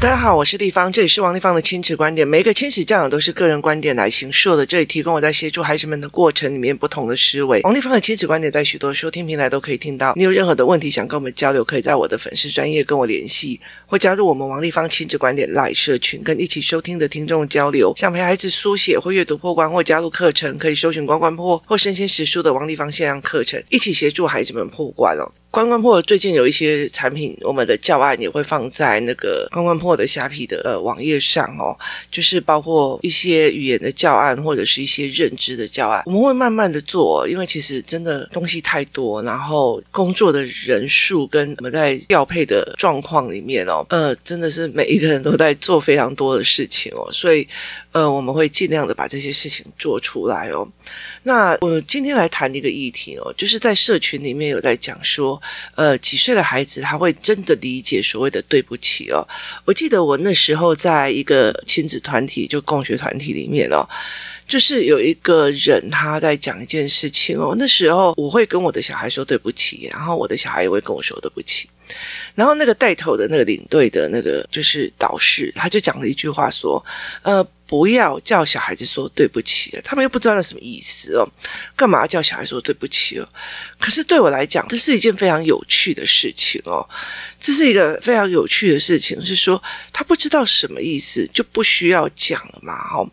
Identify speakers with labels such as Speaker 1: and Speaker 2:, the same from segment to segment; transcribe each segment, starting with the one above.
Speaker 1: 大家好，我是丽芳，这里是王立芳的亲子观点。每一个亲子教养都是个人观点来形塑的，这里提供我在协助孩子们的过程里面不同的思维。王立芳的亲子观点在许多收听平台都可以听到。你有任何的问题想跟我们交流，可以在我的粉丝专业跟我联系，或加入我们王立芳亲子观点 LINE 社群，跟一起收听的听众交流。想陪孩子书写或阅读破关，或加入课程，可以搜寻关关破或生鲜时书的王立芳线上课程，一起协助孩子们破关哦。关关破最近有一些产品，我们的教案也会放在那个关关破的虾皮的呃网页上哦，就是包括一些语言的教案或者是一些认知的教案，我们会慢慢的做，因为其实真的东西太多，然后工作的人数跟我们在调配的状况里面哦，呃，真的是每一个人都在做非常多的事情哦，所以呃，我们会尽量的把这些事情做出来哦。那我今天来谈一个议题哦，就是在社群里面有在讲说，呃，几岁的孩子他会真的理解所谓的对不起哦。我记得我那时候在一个亲子团体，就共学团体里面哦，就是有一个人他在讲一件事情哦，那时候我会跟我的小孩说对不起，然后我的小孩也会跟我说对不起。然后那个带头的那个领队的那个就是导师，他就讲了一句话说：“呃，不要叫小孩子说对不起，他们又不知道那什么意思哦，干嘛叫小孩说对不起哦？可是对我来讲，这是一件非常有趣的事情哦，这是一个非常有趣的事情，是说他不知道什么意思，就不需要讲了嘛，哦，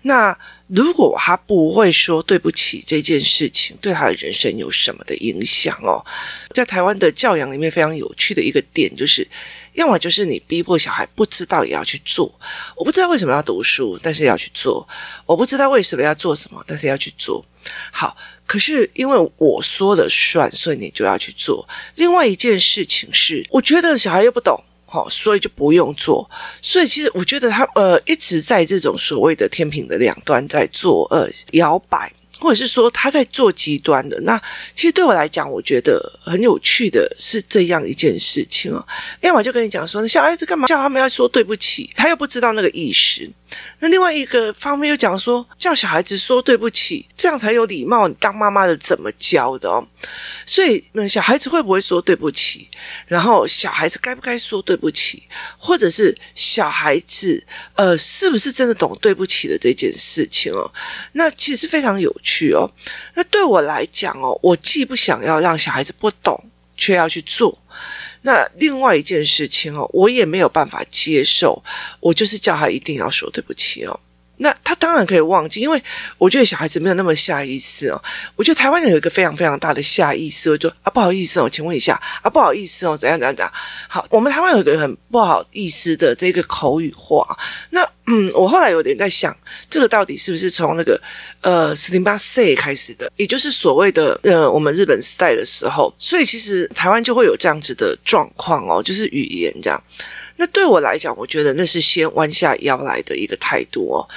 Speaker 1: 那。”如果他不会说对不起这件事情，对他的人生有什么的影响哦？在台湾的教养里面，非常有趣的一个点就是，要么就是你逼迫小孩不知道也要去做。我不知道为什么要读书，但是要去做；我不知道为什么要做什么，但是要去做。好，可是因为我说了算，所以你就要去做。另外一件事情是，我觉得小孩又不懂。好，所以就不用做。所以其实我觉得他呃一直在这种所谓的天平的两端在做呃摇摆，或者是说他在做极端的。那其实对我来讲，我觉得很有趣的是这样一件事情啊哦。要么就跟你讲说，小孩子干嘛叫他们要说对不起，他又不知道那个意识。那另外一个方面又讲说，叫小孩子说对不起，这样才有礼貌。你当妈妈的怎么教的哦？所以，那小孩子会不会说对不起？然后，小孩子该不该说对不起？或者是小孩子呃，是不是真的懂对不起的这件事情哦？那其实非常有趣哦。那对我来讲哦，我既不想要让小孩子不懂，却要去做。那另外一件事情哦，我也没有办法接受，我就是叫他一定要说对不起哦。那他当然可以忘记，因为我觉得小孩子没有那么下意识哦。我觉得台湾人有一个非常非常大的下意识，就啊不好意思哦，请问一下啊不好意思哦，怎样怎样怎样。好，我们台湾有一个很不好意思的这个口语化。那嗯，我后来有点在想，这个到底是不是从那个呃斯林巴塞开始的，也就是所谓的呃我们日本时代的时候，所以其实台湾就会有这样子的状况哦，就是语言这样。那对我来讲，我觉得那是先弯下腰来的一个态度哦。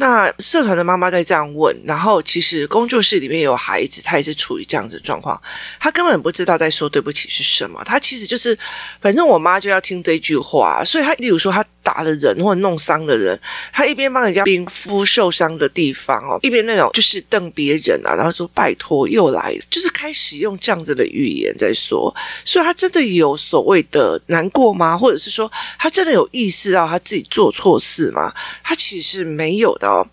Speaker 1: 那社团的妈妈在这样问，然后其实工作室里面有孩子，他也是处于这样子状况，他根本不知道在说对不起是什么，他其实就是反正我妈就要听这句话，所以他例如说他。打了人或者弄伤的人，他一边帮人家冰敷受伤的地方哦，一边那种就是瞪别人啊，然后说拜托又来，就是开始用这样子的语言在说，所以他真的有所谓的难过吗？或者是说他真的有意识到他自己做错事吗？他其实没有的哦。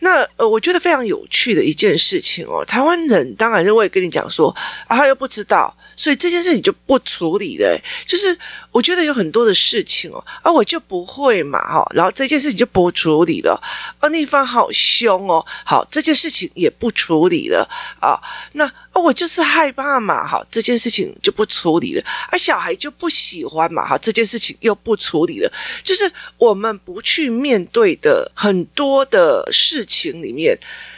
Speaker 1: 那呃，我觉得非常有趣的一件事情哦，台湾人当然是会跟你讲说啊，他又不知道。所以这件事情就不处理了，就是我觉得有很多的事情哦，啊，我就不会嘛，哈，然后这件事情就不处理了，啊，那方好凶哦，好，这件事情也不处理了，啊，那啊，我就是害怕嘛，哈，这件事情就不处理了，啊，小孩就不喜欢嘛，哈，这件事情又不处理了，就是我们不去面对的很多的事情里面，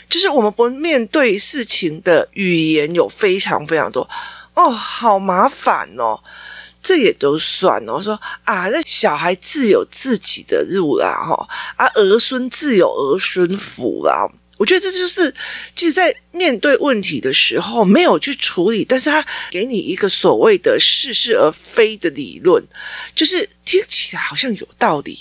Speaker 1: 就是我们不面对事情的语言有非常非常多。哦，好麻烦哦，这也都算哦。说啊，那小孩自有自己的路啦，哈啊，儿孙自有儿孙福啦。我觉得这就是，其实，在面对问题的时候，没有去处理，但是他给你一个所谓的似是而非的理论，就是听起来好像有道理。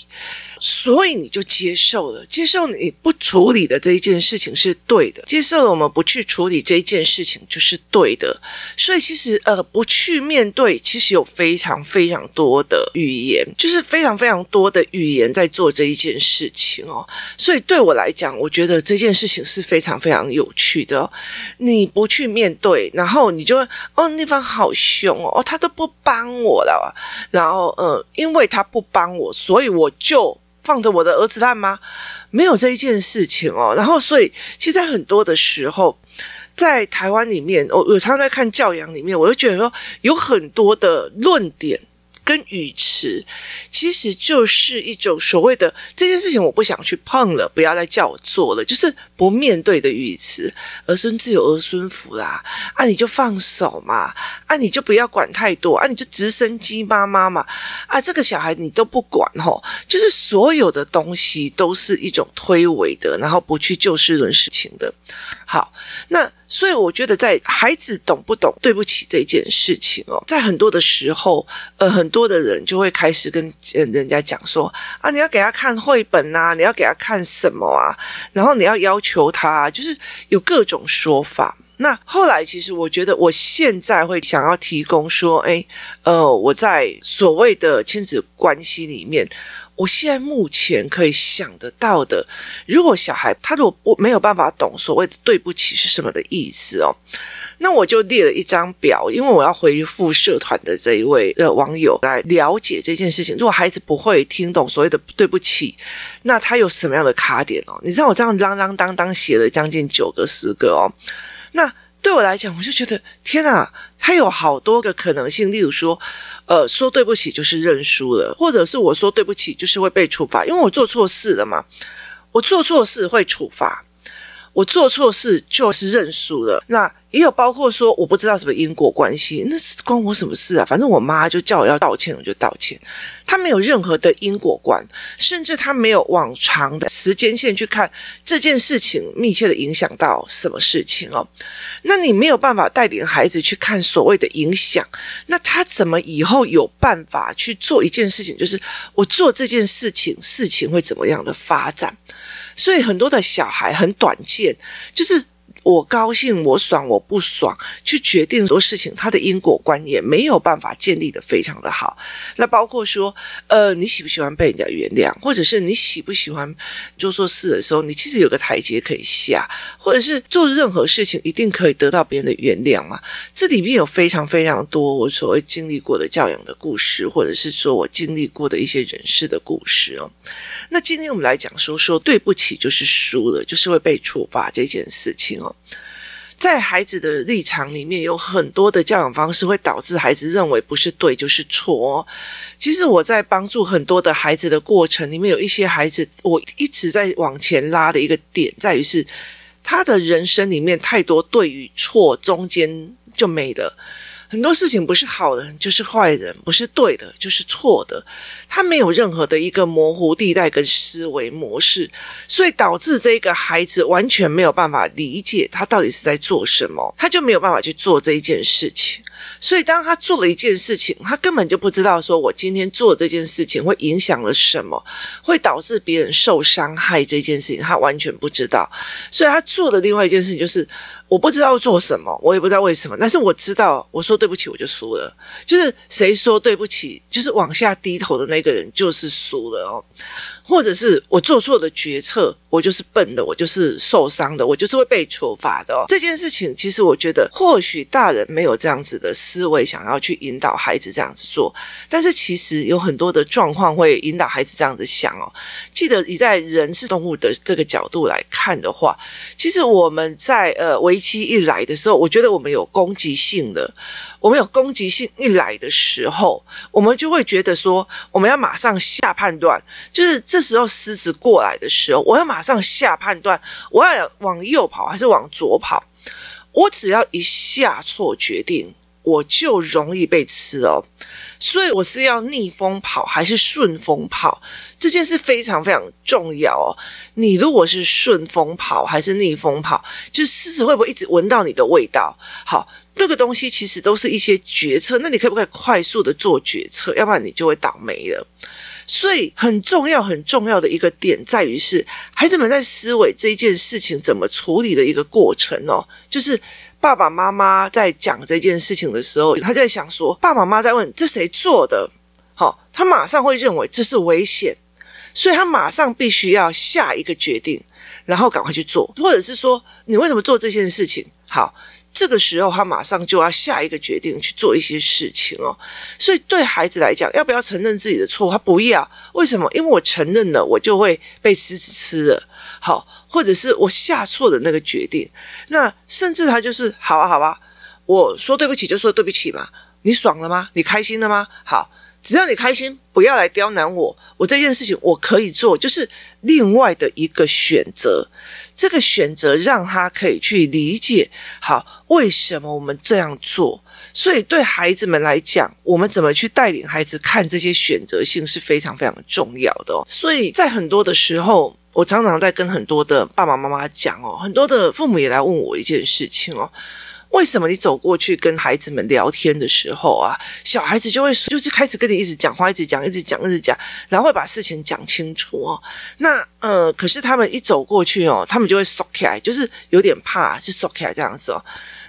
Speaker 1: 所以你就接受了，接受你不处理的这一件事情是对的，接受了我们不去处理这一件事情就是对的。所以其实呃，不去面对，其实有非常非常多的语言，就是非常非常多的语言在做这一件事情哦。所以对我来讲，我觉得这件事情是非常非常有趣的哦。你不去面对，然后你就哦，那方好凶哦，哦，他都不帮我了，然后呃，因为他不帮我，所以我就。放着我的儿子烂吗？没有这一件事情哦。然后，所以其实在很多的时候，在台湾里面，我我常常在看教养里面，我就觉得说有很多的论点。跟语其实就是一种所谓的这件事情，我不想去碰了，不要再叫我做了，就是不面对的语词。儿孙自有儿孙福啦，啊，你就放手嘛，啊，你就不要管太多，啊，你就直升机妈妈嘛，啊，这个小孩你都不管吼，就是所有的东西都是一种推诿的，然后不去就事论事情的。好，那。所以我觉得，在孩子懂不懂对不起这件事情哦，在很多的时候，呃，很多的人就会开始跟人家讲说啊，你要给他看绘本呐，你要给他看什么啊，然后你要要求他，就是有各种说法。那后来，其实我觉得，我现在会想要提供说，哎，呃，我在所谓的亲子关系里面。我现在目前可以想得到的，如果小孩他如果我没有办法懂所谓的对不起是什么的意思哦，那我就列了一张表，因为我要回复社团的这一位的网友来了解这件事情。如果孩子不会听懂所谓的对不起，那他有什么样的卡点哦？你知道我这样啷啷当当写了将近九个十个哦，那。对我来讲，我就觉得天哪，他有好多个可能性。例如说，呃，说对不起就是认输了，或者是我说对不起就是会被处罚，因为我做错事了嘛。我做错事会处罚，我做错事就是认输了。那。也有包括说我不知道什么因果关系，那是关我什么事啊？反正我妈就叫我要道歉，我就道歉。他没有任何的因果观，甚至他没有往长的时间线去看这件事情密切的影响到什么事情哦。那你没有办法带领孩子去看所谓的影响，那他怎么以后有办法去做一件事情？就是我做这件事情，事情会怎么样的发展？所以很多的小孩很短见，就是。我高兴，我爽，我不爽，去决定很多事情，他的因果观念没有办法建立的非常的好。那包括说，呃，你喜不喜欢被人家原谅，或者是你喜不喜欢做错事的时候，你其实有个台阶可以下，或者是做任何事情一定可以得到别人的原谅嘛？这里面有非常非常多我所谓经历过的教养的故事，或者是说我经历过的一些人事的故事哦。那今天我们来讲说说对不起就是输了，就是会被处罚这件事情哦。在孩子的立场里面，有很多的教养方式会导致孩子认为不是对就是错。其实我在帮助很多的孩子的过程里面，有一些孩子我一直在往前拉的一个点，在于是他的人生里面太多对与错，中间就没了。很多事情不是好人就是坏人，不是对的就是错的，他没有任何的一个模糊地带跟思维模式，所以导致这个孩子完全没有办法理解他到底是在做什么，他就没有办法去做这一件事情。所以当他做了一件事情，他根本就不知道说我今天做这件事情会影响了什么，会导致别人受伤害这件事情，他完全不知道。所以他做的另外一件事情就是。我不知道做什么，我也不知道为什么，但是我知道，我说对不起，我就输了。就是谁说对不起，就是往下低头的那个人就是输了哦。或者是我做错的决策，我就是笨的，我就是受伤的，我就是会被处罚的哦。这件事情，其实我觉得，或许大人没有这样子的思维，想要去引导孩子这样子做，但是其实有很多的状况会引导孩子这样子想哦。记得你在人是动物的这个角度来看的话，其实我们在呃危机一来的时候，我觉得我们有攻击性的。我们有攻击性一来的时候，我们就会觉得说，我们要马上下判断。就是这时候狮子过来的时候，我要马上下判断，我要往右跑还是往左跑？我只要一下错决定，我就容易被吃哦。所以我是要逆风跑还是顺风跑？这件事非常非常重要哦。你如果是顺风跑还是逆风跑，就狮子会不会一直闻到你的味道？好。这个东西其实都是一些决策。那你可不可以快速的做决策？要不然你就会倒霉了。所以很重要、很重要的一个点在于是孩子们在思维这件事情怎么处理的一个过程哦，就是爸爸妈妈在讲这件事情的时候，他在想说，爸爸妈妈在问这谁做的？好，他马上会认为这是危险，所以他马上必须要下一个决定，然后赶快去做，或者是说你为什么做这件事情？好。这个时候，他马上就要下一个决定去做一些事情哦。所以，对孩子来讲，要不要承认自己的错误？他不要。为什么？因为我承认了，我就会被狮子吃了。好，或者是我下错的那个决定。那甚至他就是，好啊，好啊，我说对不起就说对不起嘛。你爽了吗？你开心了吗？好。只要你开心，不要来刁难我。我这件事情我可以做，就是另外的一个选择。这个选择让他可以去理解，好，为什么我们这样做？所以对孩子们来讲，我们怎么去带领孩子看这些选择性是非常非常重要的。所以在很多的时候，我常常在跟很多的爸爸妈妈讲哦，很多的父母也来问我一件事情哦。为什么你走过去跟孩子们聊天的时候啊，小孩子就会就是开始跟你一直讲话，一直讲，一直讲，一直讲，然后会把事情讲清楚哦。那呃，可是他们一走过去哦，他们就会缩起来，就是有点怕，就缩起来这样子哦。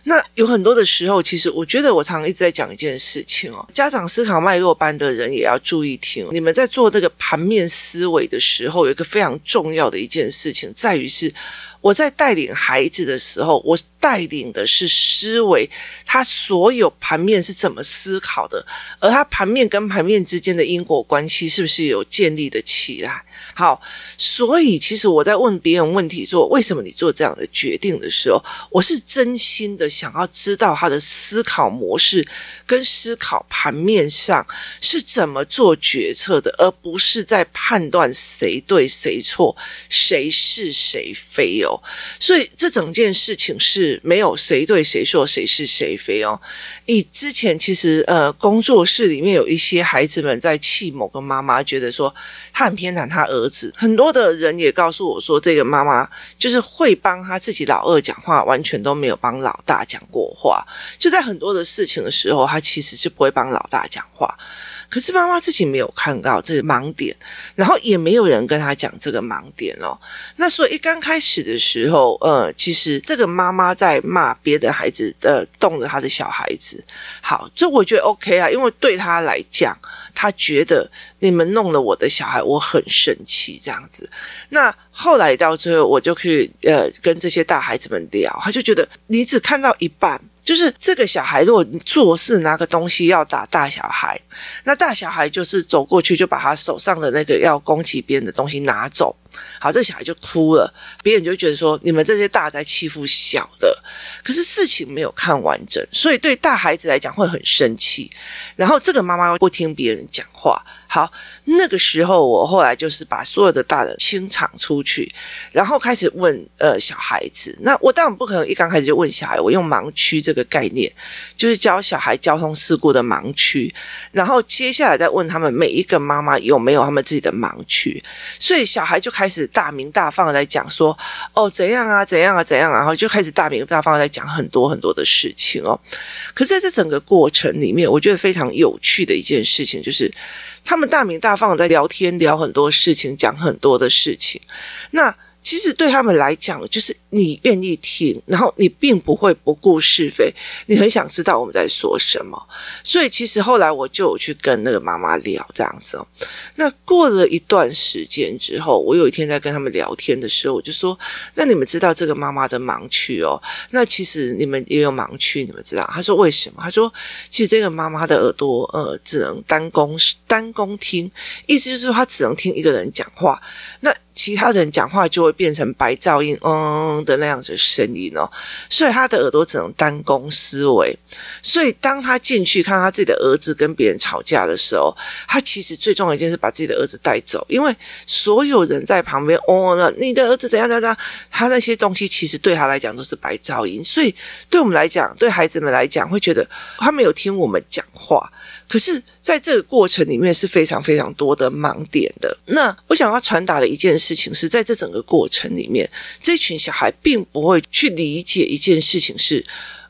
Speaker 1: 那有很多的时候，其实我觉得我常常一直在讲一件事情哦，家长思考脉络班的人也要注意听。你们在做这个盘面思维的时候，有一个非常重要的一件事情，在于是我在带领孩子的时候，我带领的是思维，他所有盘面是怎么思考的，而他盘面跟盘面之间的因果关系是不是有建立的起来？好，所以其实我在问别人问题说，为什么你做这样的决定的时候，我是真心的想要知道他的思考模式跟思考盘面上是怎么做决策的，而不是在判断谁对谁错，谁是谁非哦。所以这整件事情是没有谁对谁错，谁是谁非哦。以之前其实呃工作室里面有一些孩子们在气某个妈妈，觉得说他很偏袒他儿很多的人也告诉我说，这个妈妈就是会帮他自己老二讲话，完全都没有帮老大讲过话。就在很多的事情的时候，他其实是不会帮老大讲话。可是妈妈自己没有看到这个盲点，然后也没有人跟他讲这个盲点哦。那所以一刚开始的时候，呃，其实这个妈妈在骂别的孩子，呃，动了他的小孩子。好，这我觉得 OK 啊，因为对他来讲，他觉得你们弄了我的小孩，我很生气这样子。那后来到最后，我就去呃跟这些大孩子们聊，他就觉得你只看到一半。就是这个小孩，如果做事拿个东西要打大小孩，那大小孩就是走过去就把他手上的那个要攻击别人的东西拿走。好，这小孩就哭了，别人就觉得说，你们这些大在欺负小的，可是事情没有看完整，所以对大孩子来讲会很生气。然后这个妈妈又不听别人讲话。好，那个时候我后来就是把所有的大人清场出去，然后开始问呃小孩子。那我当然不可能一刚开始就问小孩，我用盲区这个概念，就是教小孩交通事故的盲区，然后接下来再问他们每一个妈妈有没有他们自己的盲区，所以小孩就开开始大鸣大放来讲说哦怎样啊怎样啊怎样啊，然后就开始大鸣大放的来讲很多很多的事情哦。可是在这整个过程里面，我觉得非常有趣的一件事情就是。他们大鸣大放在聊天，聊很多事情，讲很多的事情。那其实对他们来讲，就是。你愿意听，然后你并不会不顾是非，你很想知道我们在说什么，所以其实后来我就有去跟那个妈妈聊这样子。那过了一段时间之后，我有一天在跟他们聊天的时候，我就说：“那你们知道这个妈妈的盲区哦？那其实你们也有盲区，你们知道？”他说：“为什么？”他说：“其实这个妈妈的耳朵呃只能单弓单弓听，意思就是说她只能听一个人讲话，那其他人讲话就会变成白噪音，嗯。”的那样子声音哦，所以他的耳朵只能单攻思维。所以当他进去看他自己的儿子跟别人吵架的时候，他其实最重要一件事把自己的儿子带走，因为所有人在旁边哦，那你的儿子怎样怎样，他那些东西其实对他来讲都是白噪音。所以对我们来讲，对孩子们来讲，会觉得他没有听我们讲话。可是，在这个过程里面是非常非常多的盲点的。那我想要传达的一件事事情是，在这整个过程里面，这群小孩并不会去理解一件事情是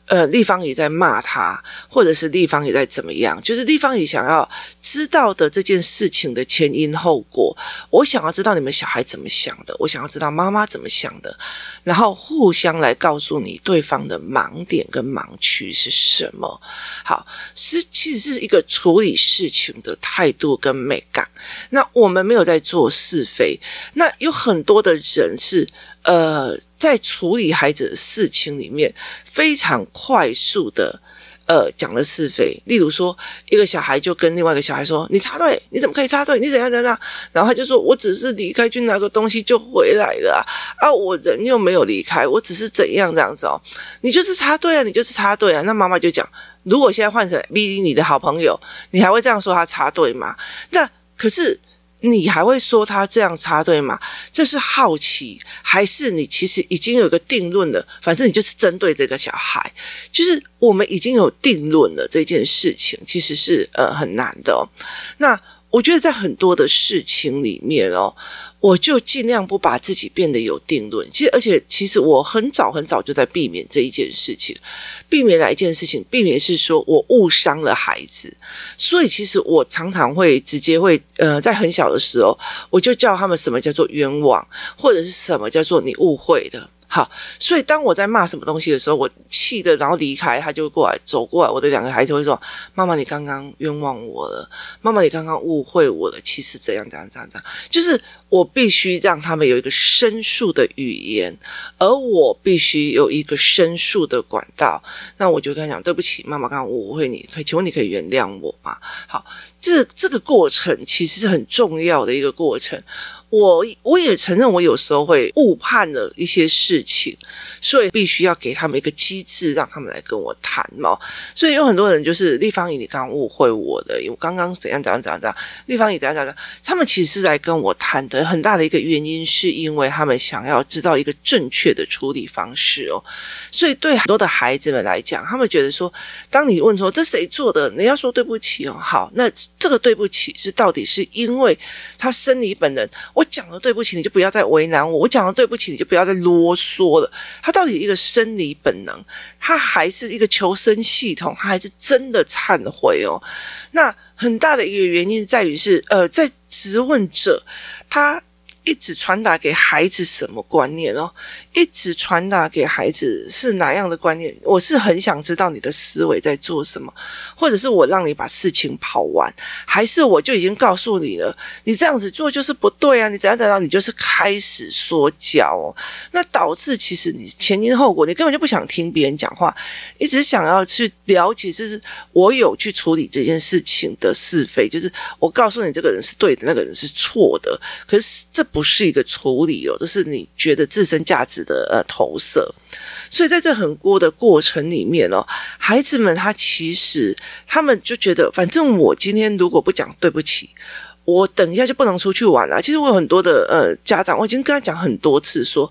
Speaker 1: 呃，立方也在骂他，或者是立方也在怎么样？就是立方也想要知道的这件事情的前因后果。我想要知道你们小孩怎么想的，我想要知道妈妈怎么想的，然后互相来告诉你对方的盲点跟盲区是什么。好，是其实是一个处理事情的态度跟美感。那我们没有在做是非，那有很多的人是。呃，在处理孩子的事情里面，非常快速的，呃，讲了是非。例如说，一个小孩就跟另外一个小孩说：“你插队，你怎么可以插队？你怎样怎样？”然后他就说：“我只是离开去拿个东西就回来了啊，啊，我人又没有离开，我只是怎样这样子哦？你就是插队啊，你就是插队啊。”那妈妈就讲：“如果现在换成 B，你的好朋友，你还会这样说他插队吗？”那可是。你还会说他这样插队吗？这是好奇，还是你其实已经有一个定论了？反正你就是针对这个小孩，就是我们已经有定论了。这件事情其实是呃很难的哦。那我觉得在很多的事情里面哦。我就尽量不把自己变得有定论。其实，而且其实我很早很早就在避免这一件事情，避免哪一件事情？避免是说我误伤了孩子。所以，其实我常常会直接会呃，在很小的时候，我就叫他们什么叫做冤枉，或者是什么叫做你误会的。好，所以当我在骂什么东西的时候，我气的然后离开，他就过来走过来，我的两个孩子会说：“妈妈，你刚刚冤枉我了，妈妈，你刚刚误会我了。”其实怎样怎样怎样怎样，就是我必须让他们有一个申诉的语言，而我必须有一个申诉的管道。那我就跟他讲：“对不起，妈妈刚刚误会你，可以请问你可以原谅我吗？”好，这这个过程其实是很重要的一个过程。我我也承认，我有时候会误判了一些事情，所以必须要给他们一个机制，让他们来跟我谈嘛。所以有很多人就是立方姨，你刚刚误会我的，我刚刚怎样怎样怎样怎样，立方姨怎样怎样，他们其实是来跟我谈的。很大的一个原因是因为他们想要知道一个正确的处理方式哦。所以对很多的孩子们来讲，他们觉得说，当你问说这谁做的，你要说对不起哦。好，那这个对不起是到底是因为他生理本能。我讲了对不起，你就不要再为难我。我讲了对不起，你就不要再啰嗦了。他到底一个生理本能，他还是一个求生系统，他还是真的忏悔哦。那很大的一个原因在于是，呃，在质问者他。一直传达给孩子什么观念哦？一直传达给孩子是哪样的观念？我是很想知道你的思维在做什么，或者是我让你把事情跑完，还是我就已经告诉你了，你这样子做就是不对啊！你怎样怎样，你就是开始说教哦，那导致其实你前因后果，你根本就不想听别人讲话，一直想要去了解，就是我有去处理这件事情的是非，就是我告诉你这个人是对的，那个人是错的，可是这。不是一个处理哦，这是你觉得自身价值的呃投射，所以在这很多的过程里面哦，孩子们他其实他们就觉得，反正我今天如果不讲对不起，我等一下就不能出去玩了。其实我有很多的呃家长，我已经跟他讲很多次说，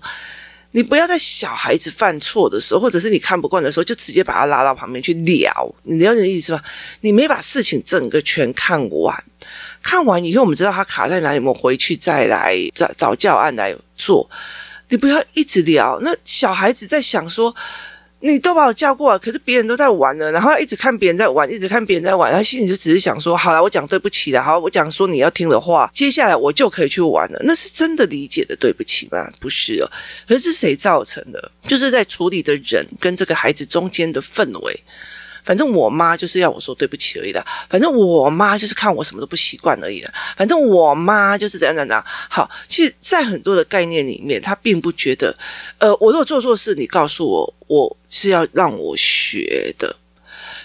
Speaker 1: 你不要在小孩子犯错的时候，或者是你看不惯的时候，就直接把他拉到旁边去聊，你了解意思吧？你没把事情整个全看完。看完以后，我们知道他卡在哪里，我们回去再来找找教案来做。你不要一直聊。那小孩子在想说，你都把我叫过来，可是别人都在玩了，然后一直看别人在玩，一直看别人在玩，他心里就只是想说，好了，我讲对不起了，好，我讲说你要听的话，接下来我就可以去玩了。那是真的理解的对不起吗？不是哦。可是谁造成的？就是在处理的人跟这个孩子中间的氛围。反正我妈就是要我说对不起而已的。反正我妈就是看我什么都不习惯而已的。反正我妈就是怎样怎样。好，其实，在很多的概念里面，他并不觉得，呃，我如果做错事，你告诉我，我是要让我学的。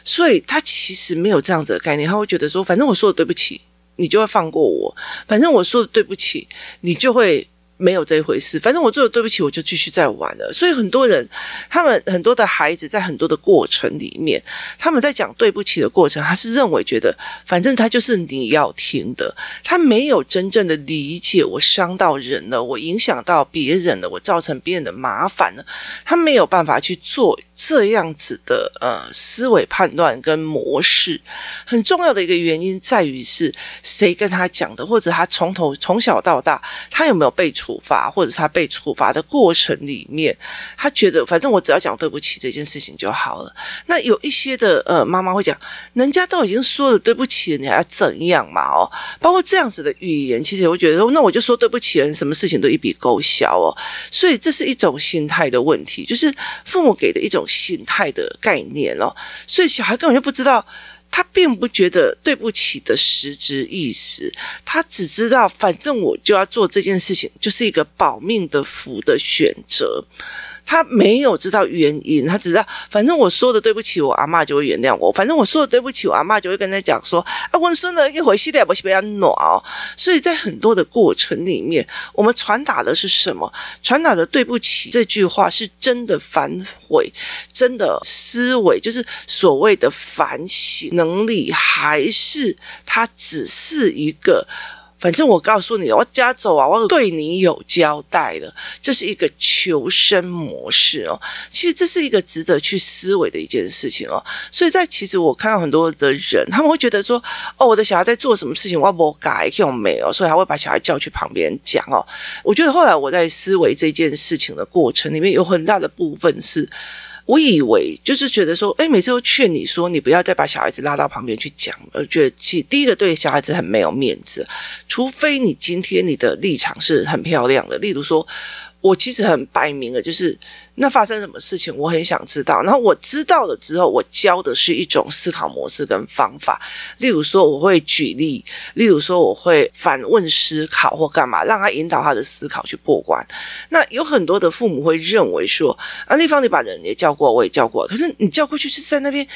Speaker 1: 所以，他其实没有这样子的概念，他会觉得说，反正我说的对不起，你就会放过我。反正我说的对不起，你就会。没有这一回事，反正我做的对不起，我就继续再玩了。所以很多人，他们很多的孩子在很多的过程里面，他们在讲对不起的过程，他是认为觉得，反正他就是你要听的，他没有真正的理解我伤到人了，我影响到别人了，我造成别人的麻烦了，他没有办法去做。这样子的呃思维判断跟模式，很重要的一个原因在于是谁跟他讲的，或者他从头从小到大他有没有被处罚，或者是他被处罚的过程里面，他觉得反正我只要讲对不起这件事情就好了。那有一些的呃妈妈会讲，人家都已经说了对不起，你还要怎样嘛？哦，包括这样子的语言，其实我觉得，那我就说对不起，什么事情都一笔勾销哦。所以这是一种心态的问题，就是父母给的一种心态的概念哦，所以小孩根本就不知道，他并不觉得对不起的实质意思，他只知道反正我就要做这件事情，就是一个保命的福的选择。他没有知道原因，他只知道反正我说的对不起，我阿嬷就会原谅我。反正我说的对不起，我阿嬷就会跟他讲说：“啊，我孙子一回系列不是比较暖。”所以在很多的过程里面，我们传达的是什么？传达的对不起这句话是真的反悔，真的思维，就是所谓的反省能力，还是他只是一个？反正我告诉你，我家走啊，我对你有交代了，这是一个求生模式哦。其实这是一个值得去思维的一件事情哦。所以在其实我看到很多的人，他们会觉得说，哦，我的小孩在做什么事情，我不改，用没有，所以他会把小孩叫去旁边讲哦。我觉得后来我在思维这件事情的过程里面，有很大的部分是。我以为就是觉得说，哎，每次都劝你说，你不要再把小孩子拉到旁边去讲。而觉得其第一个对小孩子很没有面子，除非你今天你的立场是很漂亮的，例如说。我其实很摆明了，就是那发生什么事情，我很想知道。然后我知道了之后，我教的是一种思考模式跟方法。例如说，我会举例；例如说，我会反问思考或干嘛，让他引导他的思考去过关。那有很多的父母会认为说，啊，那方，你把人也叫过，我也叫过，可是你叫过去是在那边。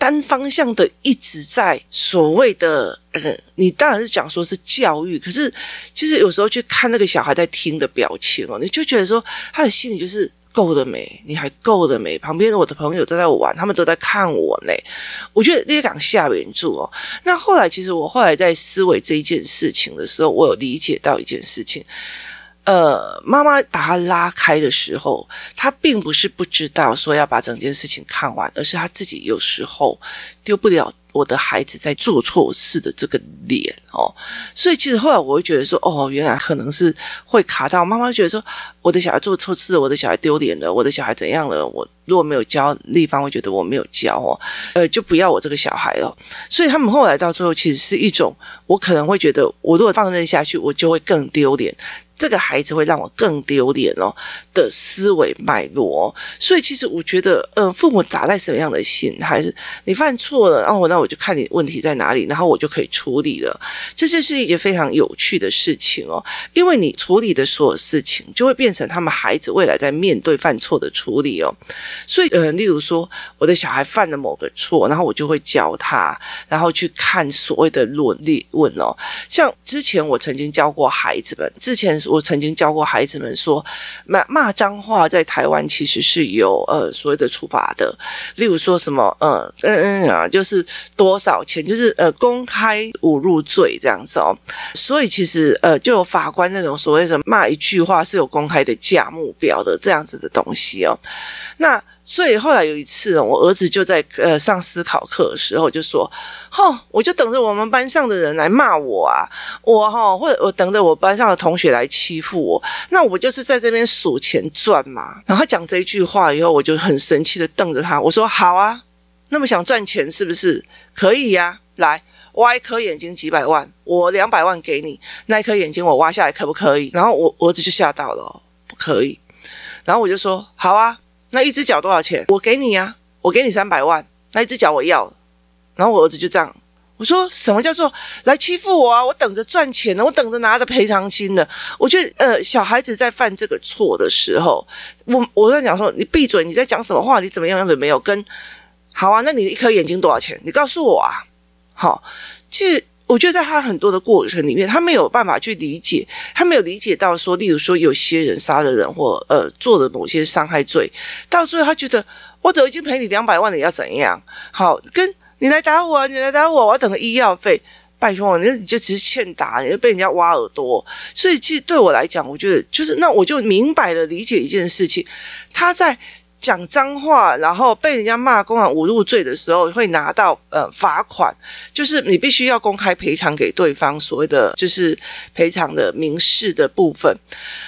Speaker 1: 单方向的一直在所谓的，呃，你当然是讲说是教育，可是其实有时候去看那个小孩在听的表情哦，你就觉得说他的心里就是够了没？你还够了没？旁边的我的朋友都在玩，他们都在看我呢。我觉得那个港下援助哦。那后来其实我后来在思维这一件事情的时候，我有理解到一件事情。呃，妈妈把他拉开的时候，他并不是不知道说要把整件事情看完，而是他自己有时候丢不了我的孩子在做错事的这个脸哦。所以其实后来我会觉得说，哦，原来可能是会卡到妈妈觉得说，我的小孩做错事，我的小孩丢脸了，我的小孩怎样了？我如果没有教，立方会觉得我没有教哦，呃，就不要我这个小孩了。所以他们后来到最后，其实是一种，我可能会觉得，我如果放任下去，我就会更丢脸。这个孩子会让我更丢脸哦的思维脉络，所以其实我觉得，嗯，父母打在什么样的心，还是你犯错了，然后那我就看你问题在哪里，然后我就可以处理了。这就是一件非常有趣的事情哦，因为你处理的所有事情，就会变成他们孩子未来在面对犯错的处理哦。所以，呃，例如说，我的小孩犯了某个错，然后我就会教他，然后去看所谓的论理问哦。像之前我曾经教过孩子们，之前。我曾经教过孩子们说，骂骂脏话在台湾其实是有呃所谓的处罚的，例如说什么呃嗯嗯啊，就是多少钱，就是呃公开侮辱罪这样子哦。所以其实呃就有法官那种所谓什么骂一句话是有公开的价目标的这样子的东西哦。那所以后来有一次，我儿子就在呃上思考课的时候就说：“吼，我就等着我们班上的人来骂我啊，我哈，或者我等着我班上的同学来欺负我，那我就是在这边数钱赚嘛。”然后讲这一句话以后，我就很生气的瞪着他，我说：“好啊，那么想赚钱是不是？可以呀，来挖一颗眼睛几百万，我两百万给你，那一颗眼睛我挖下来可不可以？”然后我儿子就吓到了，不可以。然后我就说：“好啊。”那一只脚多少钱？我给你呀，我给你三百万。那一只脚我要。然后我儿子就这样，我说什么叫做来欺负我啊？我等着赚钱呢，我等着拿着赔偿金呢。我觉得呃，小孩子在犯这个错的时候，我我在讲说，你闭嘴，你在讲什么话？你怎么样样的没有跟？好啊，那你一颗眼睛多少钱？你告诉我啊。好，其实。我觉得在他很多的过程里面，他没有办法去理解，他没有理解到说，例如说有些人杀了人或呃做了某些伤害罪，到最后他觉得我都已经赔你两百万，你要怎样？好，跟你来打我，你来打我，我要等个医药费，拜托你，你就只是欠打，你就被人家挖耳朵。所以其实对我来讲，我觉得就是那我就明白了理解一件事情，他在。讲脏话，然后被人家骂公然侮辱罪的时候，会拿到呃罚款，就是你必须要公开赔偿给对方所谓的就是赔偿的民事的部分。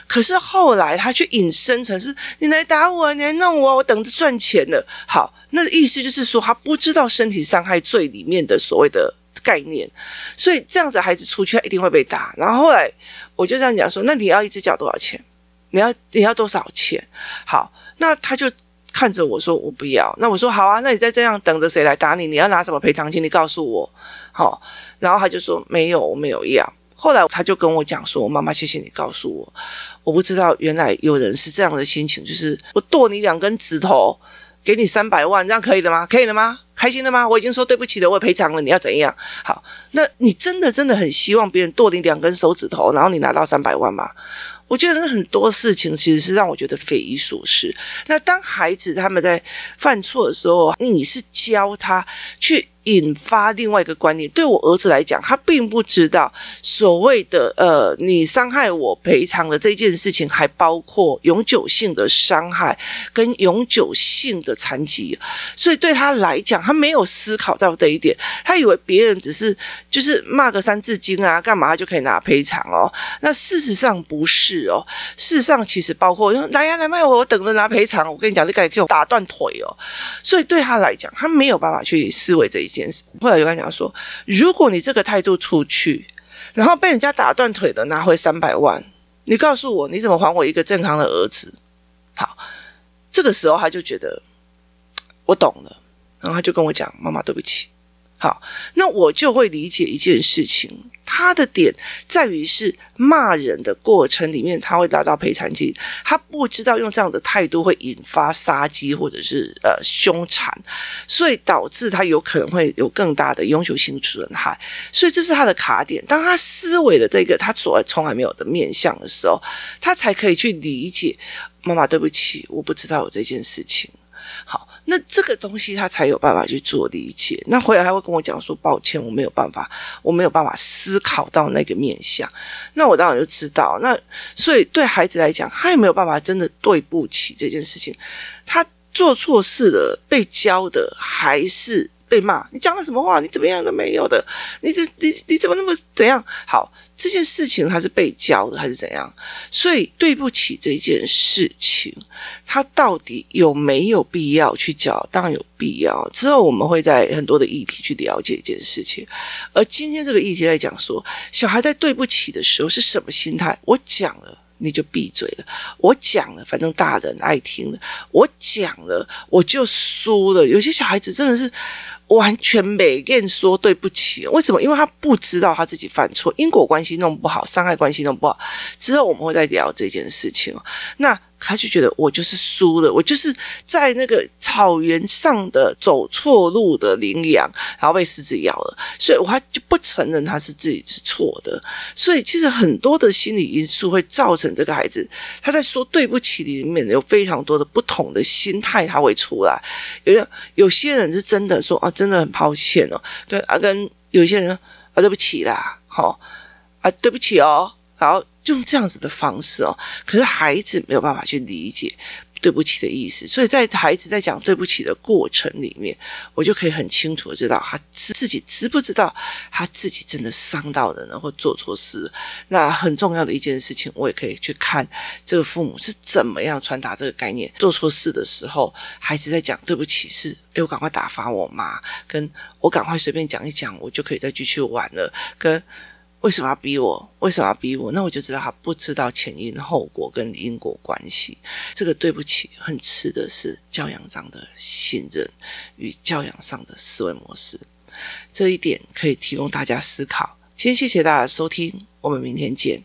Speaker 1: 可是后来他去引申成是你来打我，你来弄我，我等着赚钱的。好，那意思就是说他不知道身体伤害罪里面的所谓的概念，所以这样子孩子出去他一定会被打。然后后来我就这样讲说，那你要一只脚多少钱？你要你要多少钱？好。那他就看着我说：“我不要。”那我说：“好啊，那你再这样等着谁来打你？你要拿什么赔偿金？你告诉我。”好，然后他就说：“没有，我没有要。”后来他就跟我讲说：“妈妈，谢谢你告诉我，我不知道原来有人是这样的心情，就是我剁你两根指头，给你三百万，这样可以了吗？可以了吗？开心了吗？我已经说对不起了，我赔偿了，你要怎样？好，那你真的真的很希望别人剁你两根手指头，然后你拿到三百万吗？”我觉得很多事情其实是让我觉得匪夷所思。那当孩子他们在犯错的时候，你是教他去。引发另外一个观念，对我儿子来讲，他并不知道所谓的呃，你伤害我赔偿的这件事情，还包括永久性的伤害跟永久性的残疾，所以对他来讲，他没有思考到这一点，他以为别人只是就是骂个三字经啊，干嘛就可以拿赔偿哦？那事实上不是哦，事实上其实包括来呀来卖我，我等着拿赔偿。我跟你讲，你赶紧给我打断腿哦。所以对他来讲，他没有办法去思维这一件。后来就跟他讲说，如果你这个态度出去，然后被人家打断腿的拿回三百万，你告诉我你怎么还我一个正常的儿子？好，这个时候他就觉得我懂了，然后他就跟我讲：“妈妈，对不起。”好，那我就会理解一件事情。他的点在于是骂人的过程里面，他会拿到赔偿金。他不知道用这样的态度会引发杀机或者是呃凶残，所以导致他有可能会有更大的永久性损害。所以这是他的卡点。当他思维的这个他所从来没有的面向的时候，他才可以去理解。妈妈，对不起，我不知道有这件事情。好。那这个东西他才有办法去做理解。那回来他会跟我讲说：“抱歉，我没有办法，我没有办法思考到那个面向。”那我当然就知道。那所以对孩子来讲，他也没有办法真的对不起这件事情。他做错事了，被教的还是被骂。你讲了什么话？你怎么样都没有的。你这你你怎么那么怎样？好。这件事情他是被教的还是怎样？所以对不起这件事情，他到底有没有必要去教？当然有必要。之后我们会在很多的议题去了解一件事情。而今天这个议题在讲说，小孩在对不起的时候是什么心态？我讲了你就闭嘴了，我讲了反正大人爱听了，我讲了我就输了。有些小孩子真的是。完全没跟人说对不起，为什么？因为他不知道他自己犯错，因果关系弄不好，伤害关系弄不好。之后我们会再聊这件事情。那。他就觉得我就是输了，我就是在那个草原上的走错路的羚羊，然后被狮子咬了，所以我还就不承认他是自己是错的。所以其实很多的心理因素会造成这个孩子他在说对不起里面有非常多的不同的心态，他会出来。有有些人是真的说啊，真的很抱歉哦，跟啊跟有些人啊对不起啦，好、哦、啊对不起哦，然后。用这样子的方式哦，可是孩子没有办法去理解对不起的意思，所以在孩子在讲对不起的过程里面，我就可以很清楚的知道他自己知不知道他自己真的伤到人了或做错事。那很重要的一件事情，我也可以去看这个父母是怎么样传达这个概念。做错事的时候，孩子在讲对不起是，哎，我赶快打发我妈，跟我赶快随便讲一讲，我就可以再继续玩了，跟。为什么要逼我？为什么要逼我？那我就知道他不知道前因后果跟因果关系。这个对不起，很吃的是教养上的信任与教养上的思维模式。这一点可以提供大家思考。今天谢谢大家收听，我们明天见。